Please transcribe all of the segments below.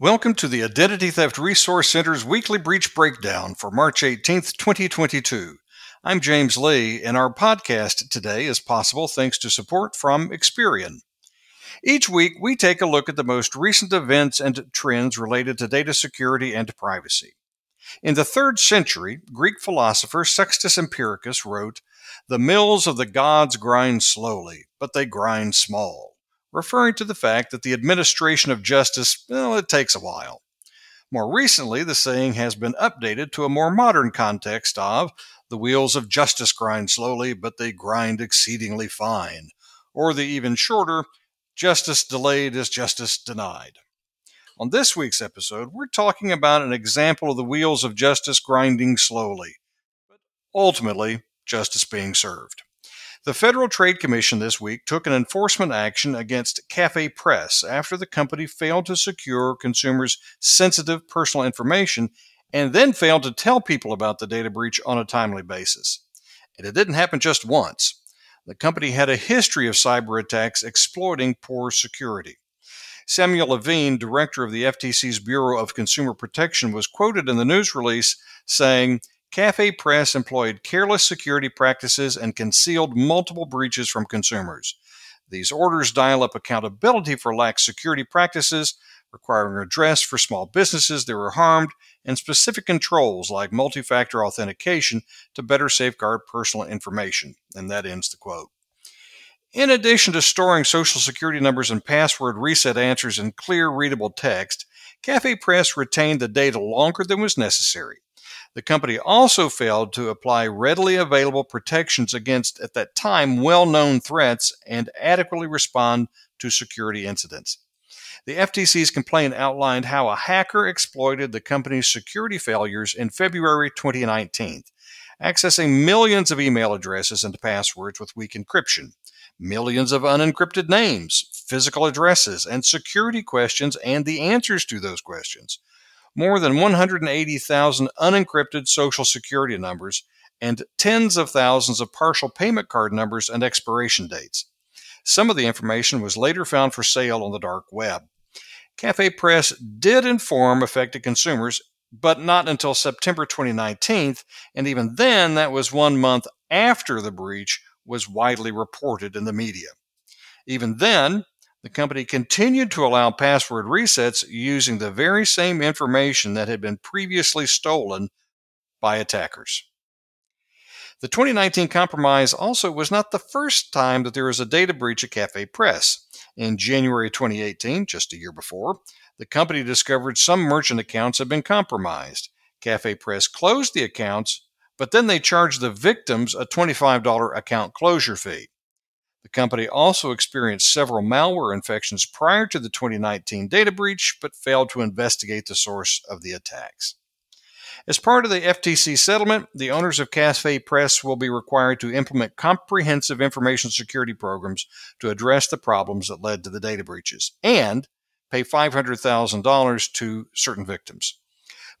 Welcome to the Identity Theft Resource Center's weekly breach breakdown for March 18th, 2022. I'm James Lee, and our podcast today is possible thanks to support from Experian. Each week, we take a look at the most recent events and trends related to data security and privacy. In the third century, Greek philosopher Sextus Empiricus wrote, The mills of the gods grind slowly, but they grind small referring to the fact that the administration of justice, well, it takes a while. More recently, the saying has been updated to a more modern context of the wheels of justice grind slowly, but they grind exceedingly fine, or the even shorter, justice delayed is justice denied. On this week's episode, we're talking about an example of the wheels of justice grinding slowly, but ultimately, justice being served. The Federal Trade Commission this week took an enforcement action against Cafe Press after the company failed to secure consumers' sensitive personal information and then failed to tell people about the data breach on a timely basis. And it didn't happen just once. The company had a history of cyber attacks exploiting poor security. Samuel Levine, director of the FTC's Bureau of Consumer Protection, was quoted in the news release saying, Cafe Press employed careless security practices and concealed multiple breaches from consumers. These orders dial up accountability for lax security practices, requiring redress for small businesses that were harmed, and specific controls like multi factor authentication to better safeguard personal information. And that ends the quote. In addition to storing social security numbers and password reset answers in clear, readable text, Cafe Press retained the data longer than was necessary. The company also failed to apply readily available protections against, at that time, well known threats and adequately respond to security incidents. The FTC's complaint outlined how a hacker exploited the company's security failures in February 2019, accessing millions of email addresses and passwords with weak encryption, millions of unencrypted names, physical addresses, and security questions and the answers to those questions more than 180,000 unencrypted social security numbers, and tens of thousands of partial payment card numbers and expiration dates. Some of the information was later found for sale on the dark web. Cafe Press did inform affected consumers, but not until September 2019, and even then, that was one month after the breach was widely reported in the media. Even then, the company continued to allow password resets using the very same information that had been previously stolen by attackers. The 2019 compromise also was not the first time that there was a data breach at Cafe Press. In January 2018, just a year before, the company discovered some merchant accounts had been compromised. Cafe Press closed the accounts, but then they charged the victims a $25 account closure fee. The company also experienced several malware infections prior to the 2019 data breach, but failed to investigate the source of the attacks. As part of the FTC settlement, the owners of Cafe Press will be required to implement comprehensive information security programs to address the problems that led to the data breaches and pay $500,000 to certain victims.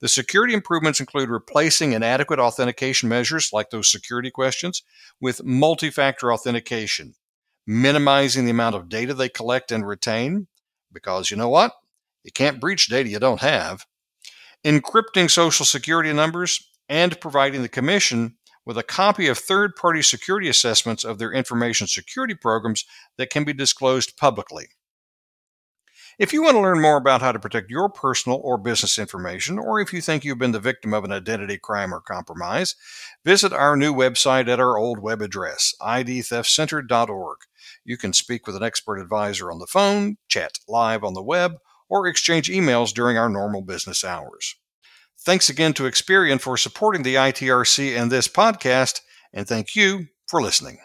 The security improvements include replacing inadequate authentication measures like those security questions with multi factor authentication, minimizing the amount of data they collect and retain, because you know what? You can't breach data you don't have, encrypting social security numbers, and providing the Commission with a copy of third party security assessments of their information security programs that can be disclosed publicly. If you want to learn more about how to protect your personal or business information, or if you think you've been the victim of an identity crime or compromise, visit our new website at our old web address, idtheftcenter.org. You can speak with an expert advisor on the phone, chat live on the web, or exchange emails during our normal business hours. Thanks again to Experian for supporting the ITRC and this podcast, and thank you for listening.